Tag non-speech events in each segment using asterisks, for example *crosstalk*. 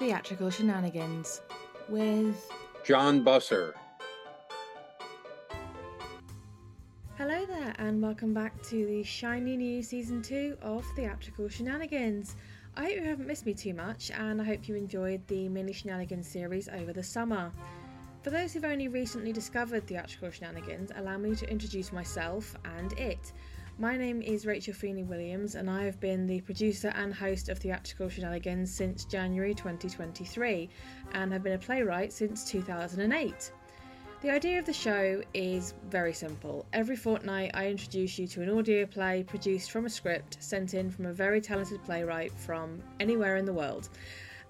Theatrical Shenanigans with John Busser. Hello there, and welcome back to the shiny new season two of Theatrical Shenanigans. I hope you haven't missed me too much, and I hope you enjoyed the mini shenanigans series over the summer. For those who've only recently discovered Theatrical Shenanigans, allow me to introduce myself and it. My name is Rachel Feeney Williams, and I have been the producer and host of Theatrical Shenanigans since January 2023, and have been a playwright since 2008. The idea of the show is very simple. Every fortnight, I introduce you to an audio play produced from a script sent in from a very talented playwright from anywhere in the world.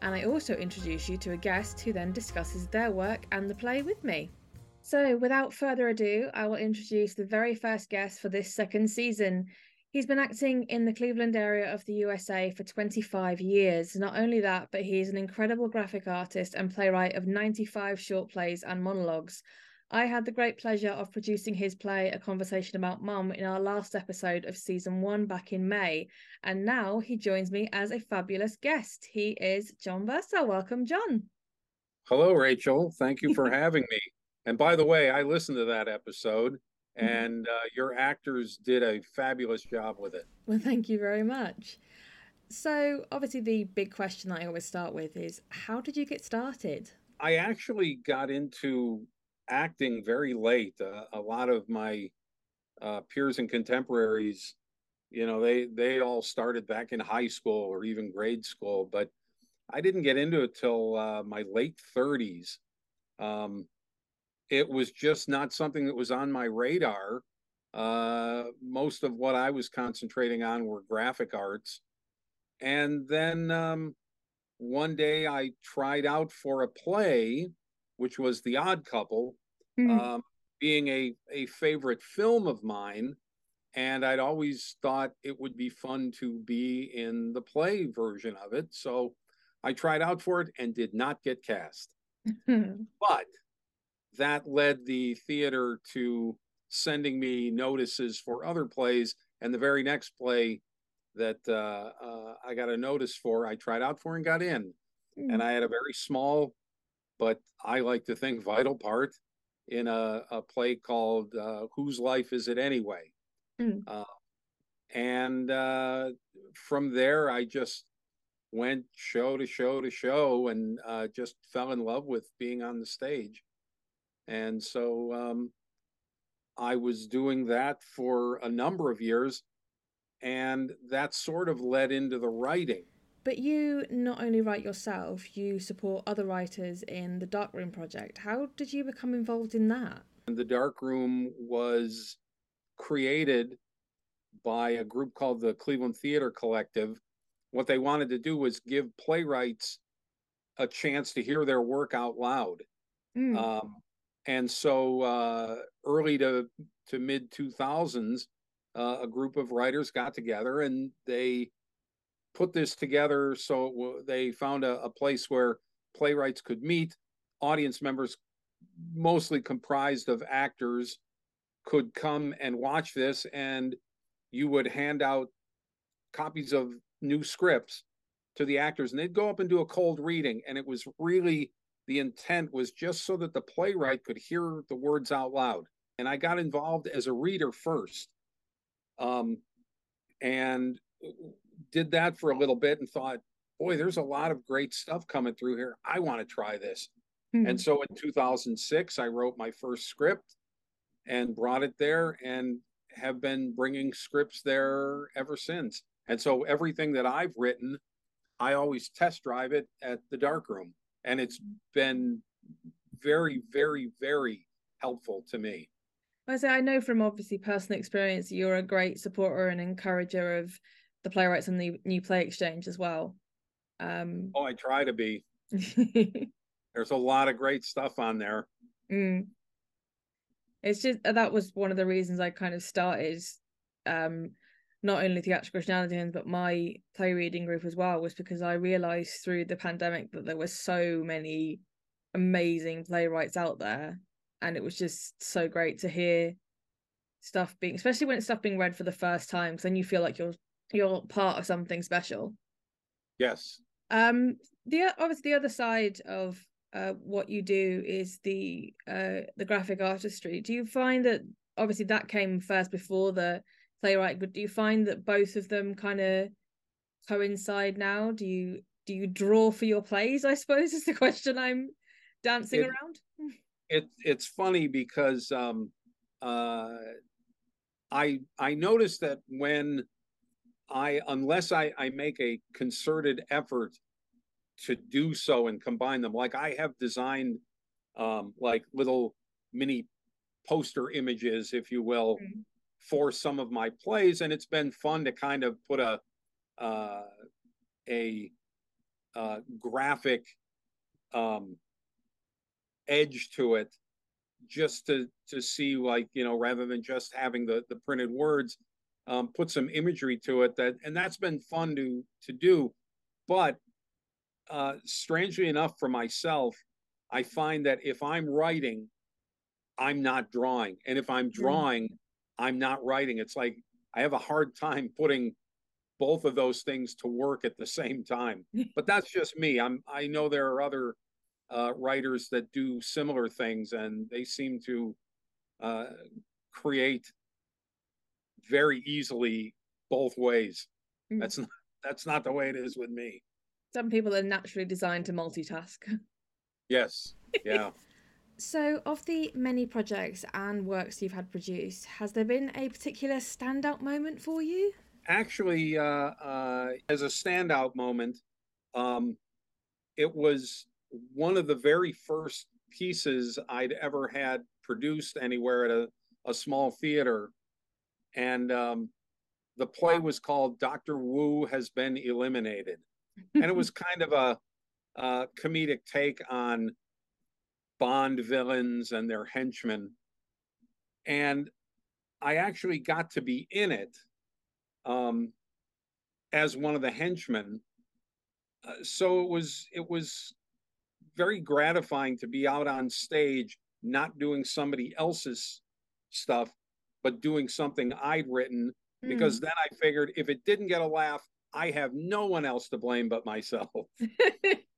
And I also introduce you to a guest who then discusses their work and the play with me. So, without further ado, I will introduce the very first guest for this second season. He's been acting in the Cleveland area of the USA for 25 years. Not only that, but he is an incredible graphic artist and playwright of 95 short plays and monologues. I had the great pleasure of producing his play, A Conversation About Mum, in our last episode of season one back in May. And now he joins me as a fabulous guest. He is John Busser. Welcome, John. Hello, Rachel. Thank you for *laughs* having me. And by the way, I listened to that episode, Mm-hmm. and uh, your actors did a fabulous job with it. Well, thank you very much. So, obviously, the big question that I always start with is how did you get started? I actually got into acting very late. Uh, a lot of my uh, peers and contemporaries, you know, they they all started back in high school or even grade school, but I didn't get into it till uh, my late 30s. Um, it was just not something that was on my radar. Uh, most of what I was concentrating on were graphic arts. And then um, one day I tried out for a play, which was The Odd Couple, Mhm. um, being a, a favorite film of mine. And I'd always thought it would be fun to be in the play version of it. So I tried out for it and did not get cast. *laughs* But that led the theater to sending me notices for other plays. And the very next play that uh, uh, I got a notice for, I tried out for and got in. And I had a very small, but I like to think vital part in a, a play called uh, Whose Life Is It Anyway? Mm. And uh, from there, I just went show to show to show and uh, just fell in love with being on the stage. And so um, I was doing that for a number of years. And that sort of led into the writing. But you not only write yourself, you support other writers in the Darkroom Project. How did you become involved in that? And the Dark Room was created by a group called the Cleveland Theater Collective. What they wanted to do was give playwrights a chance to hear their work out loud. Mm. Um, and so uh, early to, to mid 2000s, uh, a group of writers got together and they put this together so they found a, a place where playwrights could meet audience members mostly comprised of actors could come and watch this and you would hand out copies of new scripts to the actors and they'd go up and do a cold reading and it was really the intent was just so that the playwright could hear the words out loud and i got involved as a reader first um, and did that for a little bit and thought boy there's a lot of great stuff coming through here i want to try this Mm. and so in 2006, I wrote my first script and brought it there and have been bringing scripts there ever since. And so everything that I've written, I always test drive it at the darkroom. And it's been very, very, very helpful to me. I say I know from obviously personal experience you're a great supporter and encourager of the playwrights and the new play exchange as well. Um, Oh, I try to be. *laughs* There's a lot of great stuff on there. mm. It's just that was one of the reasons I kind of started um not only theatrical shenanigans but my play reading group as well was because I realized through the pandemic that there were so many amazing playwrights out there and it was just so great to hear stuff being especially when it's stuff being read for the first time because then you feel like you're you're part of something special Yes. um the obviously the other side of uh, what you do is the uh, the graphic artistry. Do you find that obviously that came first before the playwright, but do you find that both of them kind of coincide now? Do you do you draw for your plays? I suppose is the question I'm dancing it, around. *laughs* It it's funny because um, uh, I I noticed that when I unless I I make a concerted effort to do so and combine them. Like I have designed um, like little mini poster images, if you will, mm-hmm. For some of my plays, and it's been fun to kind of put a uh, a uh, graphic um, edge to it, just to to see like you know rather than just having the the printed words, um, put some imagery to it that and that's been fun to to do, but uh, strangely enough, for myself, I find that if I'm writing, I'm not drawing. And if I'm hmm. drawing, mm. I'm not writing. It's like I have a hard time putting both of those things to work at the same time. *laughs* but that's just me. I'm I know there are other uh, writers that do similar things and they seem to uh, create very easily both ways. Mm. That's not that's not the way it is with me. Some people are naturally designed to multitask. *laughs* Yes. Yeah. So, of the many projects and works you've had produced, has there been a particular standout moment for you? Actually, uh, uh, as a standout moment, um, it was one of the very first pieces I'd ever had produced anywhere at a, a small theater. And um, the play was called Dr. Wu Has Been Eliminated and it was *laughs* kind of a, a comedic take on Bond villains and their henchmen. And I actually got to be in it um, as one of the henchmen. Uh, so it was it was very gratifying to be out on stage, not doing somebody else's stuff, but doing something I'd written. Because mm. then I figured if it didn't get a laugh, I have no one else to blame but myself. *laughs*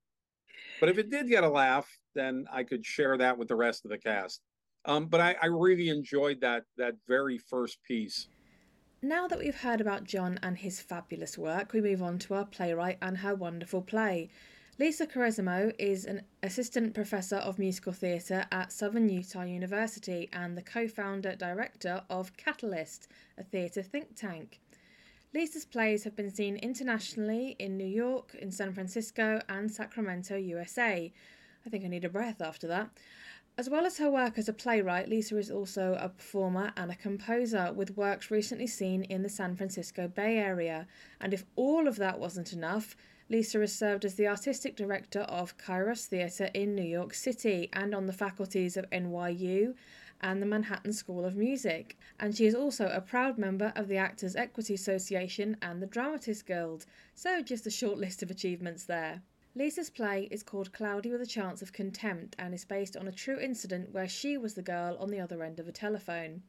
but if it did get a laugh, then I could share that with the rest of the cast. Um, but I, I really enjoyed that that very first piece. Now that we've heard about John and his fabulous work, we move on to our playwright and her wonderful play. Lisa Quoresimo is an assistant professor of musical theatre at Southern Utah University and the co founder director of Catalyst, a theatre think tank. Lisa's plays have been seen internationally in New York, in San Francisco, and Sacramento, USA. I think I need a breath after that. As well as her work as a playwright, Lisa is also a performer and a composer with works recently seen in the San Francisco Bay Area. And if all of that wasn't enough, Lisa has served as the artistic director of Kairos Theatre in New York City and on the faculties of NYU and the Manhattan School of Music, and she is also a proud member of the Actors Equity Association and the Dramatists Guild, so just a short list of achievements there. Lisa's play is called Cloudy with a Chance of Contempt and is based on a true incident where she was the girl on the other end of a telephone.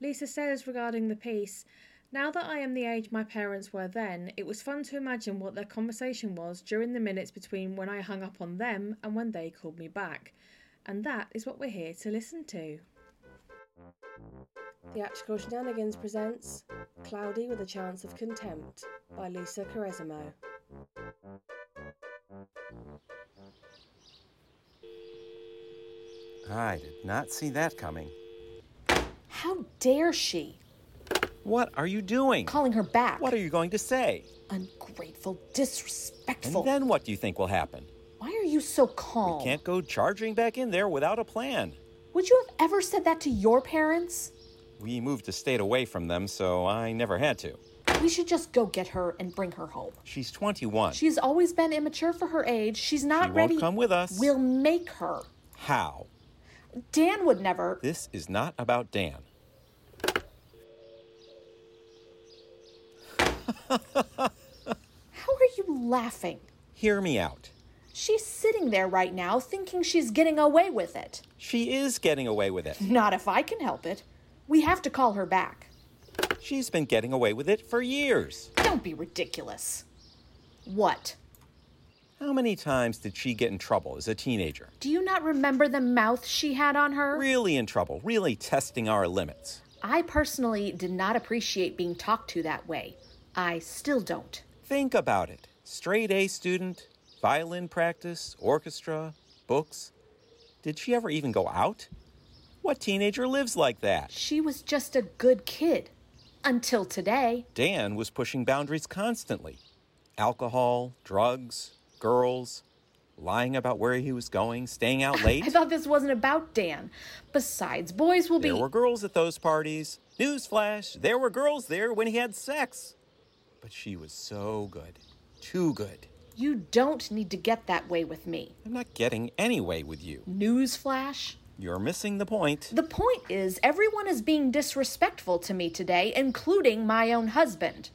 Lisa says regarding the piece, now that I am the age my parents were then, it was fun to imagine what their conversation was during the minutes between when I hung up on them and when they called me back. And that is what we're here to listen to. Theatrical Shenanigans presents Cloudy with a Chance of Contempt by Lisa Quoresimo. I did not see that coming. How dare she? What are you doing? Calling her back. What are you going to say? Ungrateful, disrespectful. And then what do you think will happen? Why are you so calm? We can't go charging back in there without a plan. Would you have ever said that to your parents? We moved a state away from them, so I never had to. We should just go get her and bring her home. She's 21. She's always been immature for her age. She's not she ready. Won't come with us. We'll make her. How? Dan would never. This is not about Dan. How are you laughing? Hear me out. She's sitting there right now thinking she's getting away with it. She is getting away with it. Not if I can help it. We have to call her back. She's been getting away with it for years. Don't be ridiculous. What? How many times did she get in trouble as a teenager? Do you not remember the mouth she had on her? Really in trouble, really testing our limits. I personally did not appreciate being talked to that way. I still don't. Think about it. Straight A student, violin practice, orchestra, books. Did she ever even go out? What teenager lives like that? She was just a good kid. Until today. Dan was pushing boundaries constantly alcohol, drugs, girls, lying about where he was going, staying out *laughs* late. I thought this wasn't about Dan. Besides, boys will be. There were girls at those parties. Newsflash, there were girls there when he had sex. But she was so good. Too good. You don't need to get that way with me. I'm not getting any way with you. Newsflash? You're missing the point. The point is, everyone is being disrespectful to me today, including my own husband.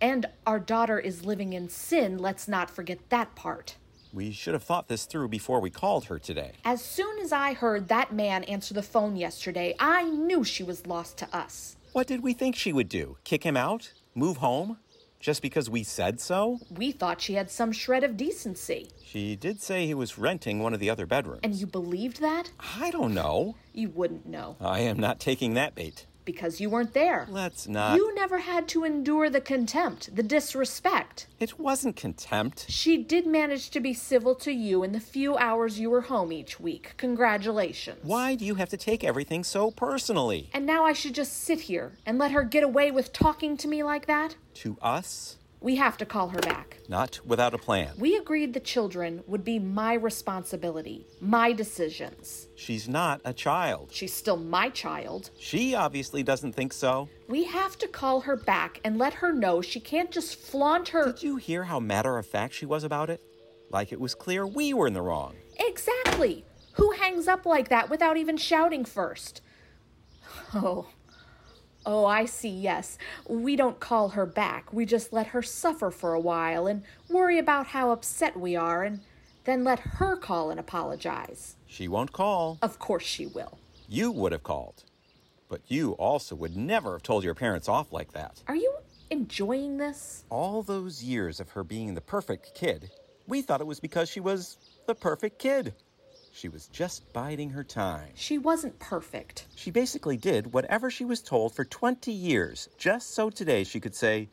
And our daughter is living in sin, let's not forget that part. We should have thought this through before we called her today. As soon as I heard that man answer the phone yesterday, I knew she was lost to us. What did we think she would do? Kick him out? Move home? Just because we said so? We thought she had some shred of decency. She did say he was renting one of the other bedrooms. And you believed that? I don't know. You wouldn't know. I am not taking that bait. Because you weren't there. Let's not. You never had to endure the contempt, the disrespect. It wasn't contempt. She did manage to be civil to you in the few hours you were home each week. Congratulations. Why do you have to take everything so personally? And now I should just sit here and let her get away with talking to me like that? To us? We have to call her back. Not without a plan. We agreed the children would be my responsibility, my decisions. She's not a child. She's still my child. She obviously doesn't think so. We have to call her back and let her know she can't just flaunt her. Did you hear how matter of fact she was about it? Like it was clear we were in the wrong. Exactly. Who hangs up like that without even shouting first? *laughs* Oh. Oh, I see, yes. We don't call her back. We just let her suffer for a while and worry about how upset we are and then let her call and apologize. She won't call. Of course she will. You would have called. But you also would never have told your parents off like that. Are you enjoying this? All those years of her being the perfect kid, we thought it was because she was the perfect kid. She was just biding her time. She wasn't perfect. She basically did whatever she was told for 20 years, just so today she could say,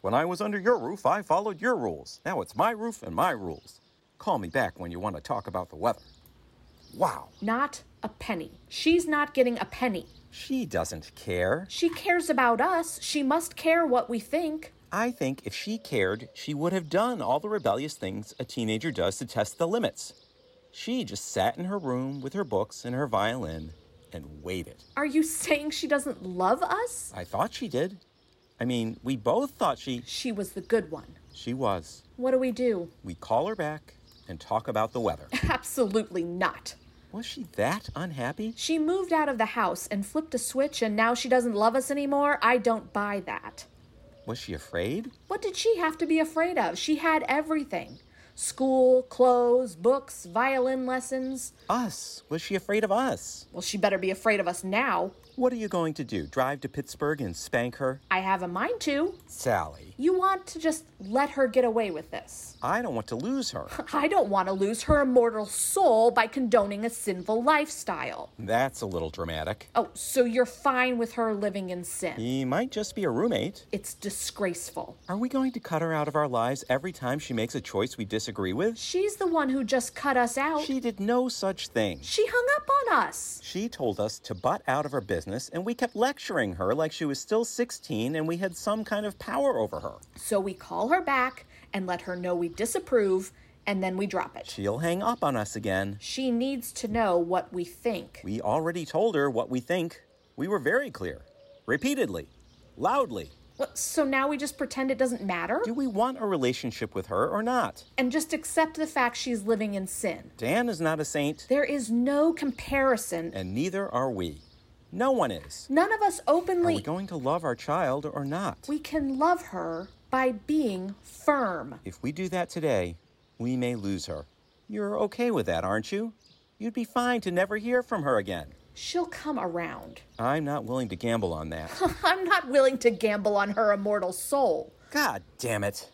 When I was under your roof, I followed your rules. Now it's my roof and my rules. Call me back when you want to talk about the weather. Wow. Not a penny. She's not getting a penny. She doesn't care. She cares about us. She must care what we think. I think if she cared, she would have done all the rebellious things a teenager does to test the limits. She just sat in her room with her books and her violin and waited. Are you saying she doesn't love us? I thought she did. I mean, we both thought she. She was the good one. She was. What do we do? We call her back and talk about the weather. *laughs* Absolutely not. Was she that unhappy? She moved out of the house and flipped a switch, and now she doesn't love us anymore. I don't buy that. Was she afraid? What did she have to be afraid of? She had everything school, clothes, books, violin lessons. Us. Was she afraid of us? Well, she better be afraid of us now. What are you going to do? Drive to Pittsburgh and spank her? I have a mind to. Sally. You want to just let her get away with this. I don't want to lose her. *laughs* I don't want to lose her immortal soul by condoning a sinful lifestyle. That's a little dramatic. Oh, so you're fine with her living in sin? He might just be a roommate. It's disgraceful. Are we going to cut her out of our lives every time she makes a choice we disagree with? She's the one who just cut us out. She did no such thing. She hung up on us. She told us to butt out of her business, and we kept lecturing her like she was still 16 and we had some kind of power over her. So we call her back and let her know we disapprove, and then we drop it. She'll hang up on us again. She needs to know what we think. We already told her what we think. We were very clear. Repeatedly. Loudly. What, so now we just pretend it doesn't matter? Do we want a relationship with her or not? And just accept the fact she's living in sin. Dan is not a saint, There is no comparison. and neither are we. No one is. None of us openly. Are we going to love our child or not? we can love her by being firm. If we do that today, we may lose her. You're okay with that, aren't you? You'd be fine to never hear from her again. She'll come around. I'm not willing to gamble on that. *laughs* I'm not willing to gamble on her immortal soul. God damn it.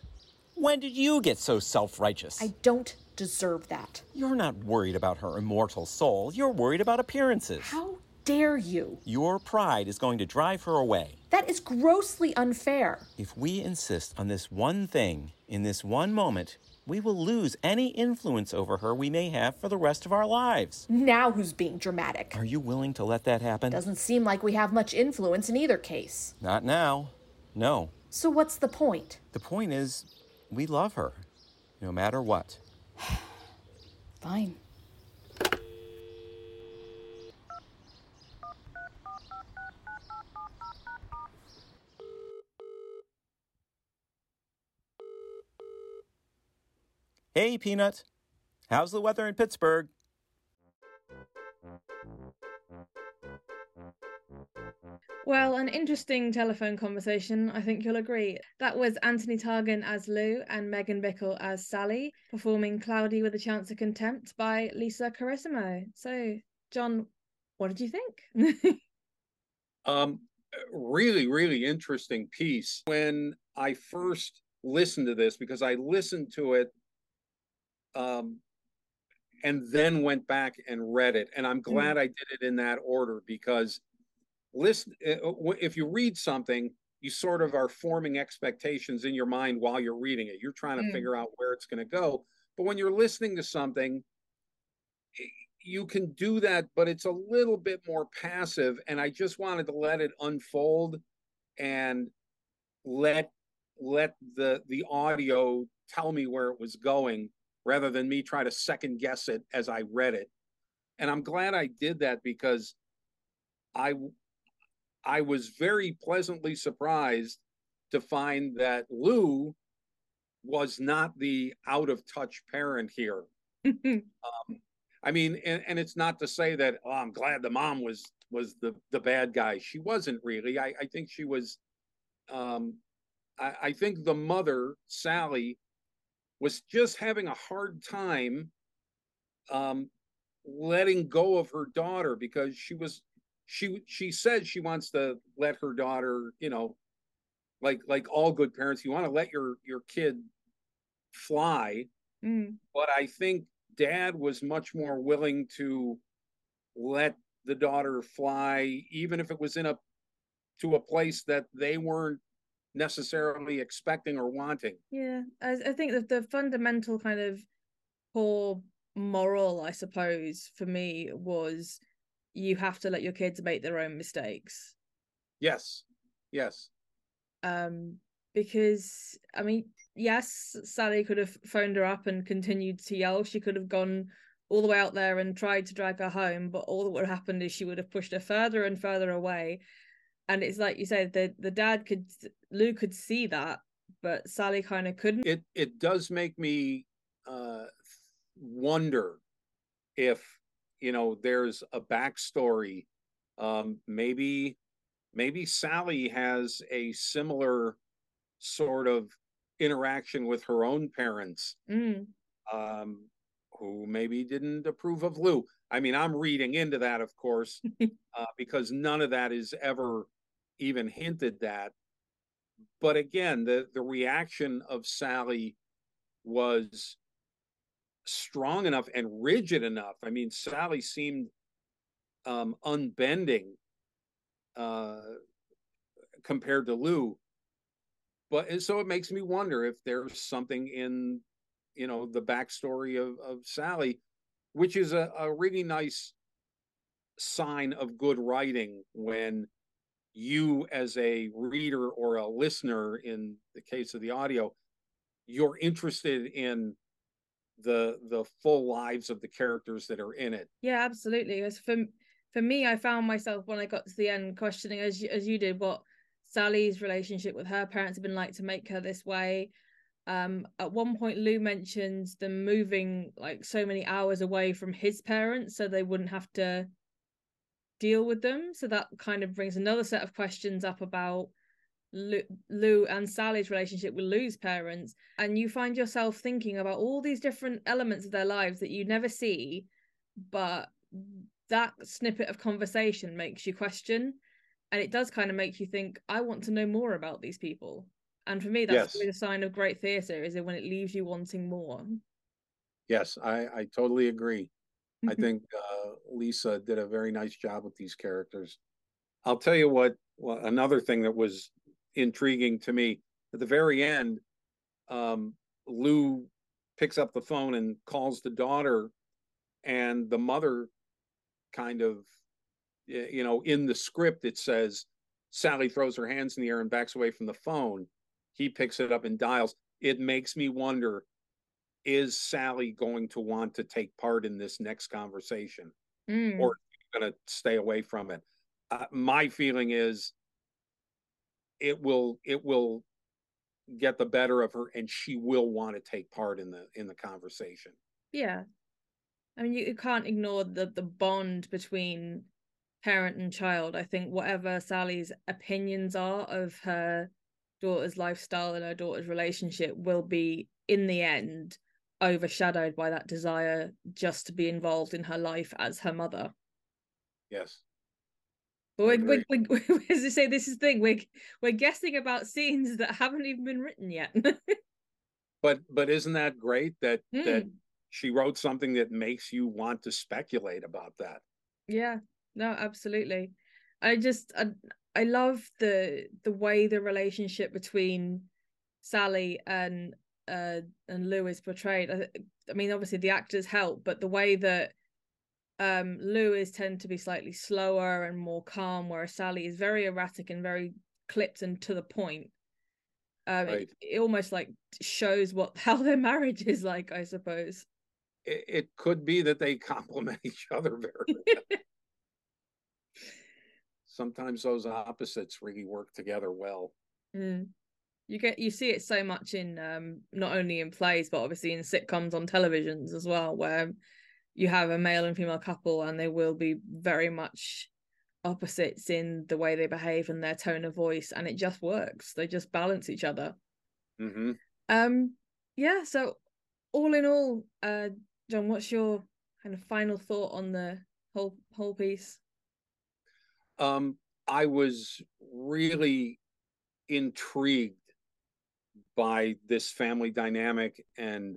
When did you get so self righteous? I don't deserve that. You're not worried about her immortal soul. You're worried about appearances. How dare you? Your pride is going to drive her away. That is grossly unfair. If we insist on this one thing in this one moment, we will lose any influence over her we may have for the rest of our lives. Now who's being dramatic? Are you willing to let that happen? Doesn't seem like we have much influence in either case. Not now. No. So what's the point? The point is, we love her, no matter what. *sighs* Fine. Hey, Peanut. How's the weather in Pittsburgh? Well, an interesting telephone conversation, I think you'll agree. That was Anthony Targan as Lou and Megan Bickel as Sally, performing Cloudy with a Chance of Contempt by Lisa Quoresimo. So, John, what did you think? *laughs* um, really, really interesting piece. When I first listened to this, because I listened to it um, and then went back and read it. And I'm glad mm. I did it in that order because listen, eh, uh, if you read something, you sort of are forming expectations in your mind while you're reading it. You're trying to mm. figure out where it's going to go. But when you're listening to something, you can do that, but it's a little bit more passive. And I just wanted to let it unfold and let let the the audio tell me where it was going rather than me try to second guess it as I read it. And I'm glad I did that because I I was very pleasantly surprised to find that Lou was not the out of touch parent here. *laughs* um, I mean, and, and it's not to say that oh, I'm glad the mom was was the the bad guy. She wasn't really. I, I think she was. Um, I, I think the mother Sally was just having a hard time um, letting go of her daughter because she was she she said she wants to let her daughter you know like like all good parents you want to let your your kid fly mm. but i think dad was much more willing to let the daughter fly even if it was in a to a place that they weren't necessarily expecting or wanting. Yeah, I, I think that the fundamental kind of core moral, I suppose, for me was you have to let your kids make their own mistakes. Yes. Yes. Um, because I mean, yes, Sally could have phoned her up and continued to yell. She could have gone all the way out there and tried to drag her home, but all that would have happened is she would have pushed her further and further away and it's like you said the the dad could lou could see that but sally kind of couldn't. It it does make me uh wonder if you know there's a backstory. Um maybe maybe sally has a similar sort of interaction with her own parents mm. um who maybe didn't approve of lou. I mean i'm reading into that of course *laughs* uh, because none of that is ever even hinted that. But again, the, the reaction of Sally was strong enough and rigid enough. I mean, Sally seemed um, unbending uh, compared to Lou. But and so it makes me wonder if there's something in, you know, the backstory of, of Sally, which is a, a really nice sign of good writing when you as a reader or a listener in the case of the audio you're interested in the the full lives of the characters that are in it. Yeah absolutely. As for for me i found myself when i got to the end questioning as you, as you did what sally's relationship with her parents have been like to make her this way. Um at one point lou mentions them moving like so many hours away from his parents so they wouldn't have to deal with them. So that kind of brings another set of questions up about Lou, Lou and Sally's relationship with Lou's parents. And you find yourself thinking about all these different elements of their lives that you never see, but that snippet of conversation makes you question. And it does kind of make you think, I want to know more about these people. And for me, that's Yes. really a sign of great theatre, is it when it leaves you wanting more. Yes, I, I totally agree. I think uh, Lisa did a very nice job with these characters. I'll tell you what, well, another thing that was intriguing to me at the very end, um, Lou picks up the phone and calls the daughter, and the mother kind of, you know, in the script, it says Sally throws her hands in the air and backs away from the phone. He picks it up and dials. It makes me wonder is Sally going to want to take part in this next conversation Mm. or going to stay away from it? Uh, my feeling is it will it will get the better of her and she will want to take part in the in the conversation. Yeah. I mean, you, you can't ignore the the bond between parent and child. I think whatever Sally's opinions are of her daughter's lifestyle and her daughter's relationship will be, in the end, overshadowed by that desire just to be involved in her life as her mother. Yes. But we're, we we *laughs* as I say, this is the thing we're we're guessing about scenes that haven't even been written yet. *laughs* But but isn't that great that that Mm. she wrote something that makes you want to speculate about that? Yeah, no, absolutely. I just I, I love the the way the relationship between Sally and uh and Lou is portrayed. I, I mean, obviously the actors help, but the way that um Lou is tend to be slightly slower and more calm, whereas Sally is very erratic and very clipped and to the point. Um, Right. it, it almost like shows what *laughs* how their marriage is like, I suppose. It, it could be that they *laughs* complement each other very well. *laughs* Sometimes those opposites really work together well. Mm. You get you see it so much in um not only in plays but obviously in sitcoms on televisions as well, where you have a male and female couple and they will be very much opposites in the way they behave and their tone of voice, and it just works. They just balance each other. hmm Um, yeah. So all in all, uh, John, what's your kind of final thought on the whole whole piece? um, I was really intrigued by this family dynamic, and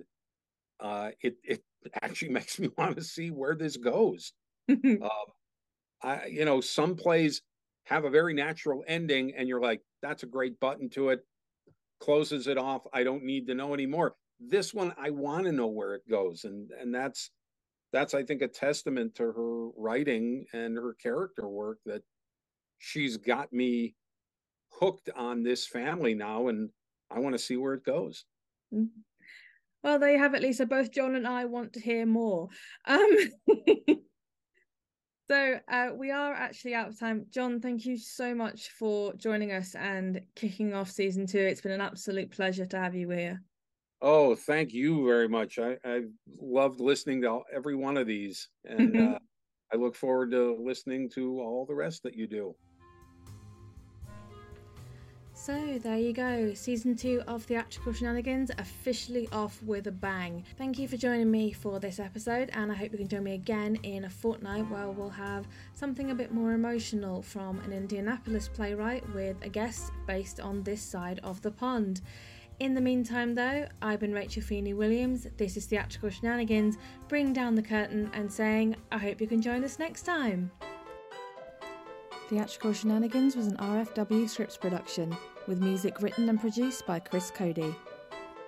uh, it it actually *laughs* makes me want to see where this goes. *laughs* Um, I, you know, some plays have a very natural ending, and you're like, "That's a great button to it." Closes it off. I don't need to know anymore. This one, I want to know where it goes, and and that's that's I think a testament to her writing and her character work that she's got me hooked on this family now, and I want to see where it goes. Well, there you have it, Lisa. Both John and I want to hear more. Um, *laughs* so uh, we are actually out of time. John, thank you so much for joining us and kicking off season two. It's been an absolute pleasure to have you here. Oh, thank you very much. I I loved listening to all, every one of these, and *laughs* uh, I look forward to listening to all the rest that you do. So there you go, season two of Theatrical Shenanigans officially off with a bang. Thank you for joining me for this episode, and I hope you can join me again in a fortnight where we'll have something a bit more emotional from an Indianapolis playwright with a guest based on this side of the pond. In the meantime, though, I've been Rachel Feeney Williams. This is Theatrical Shenanigans, bring down the curtain and saying, I hope you can join us next time. Theatrical Shenanigans was an RFW Scripts production, with music written and produced by Chris Cody.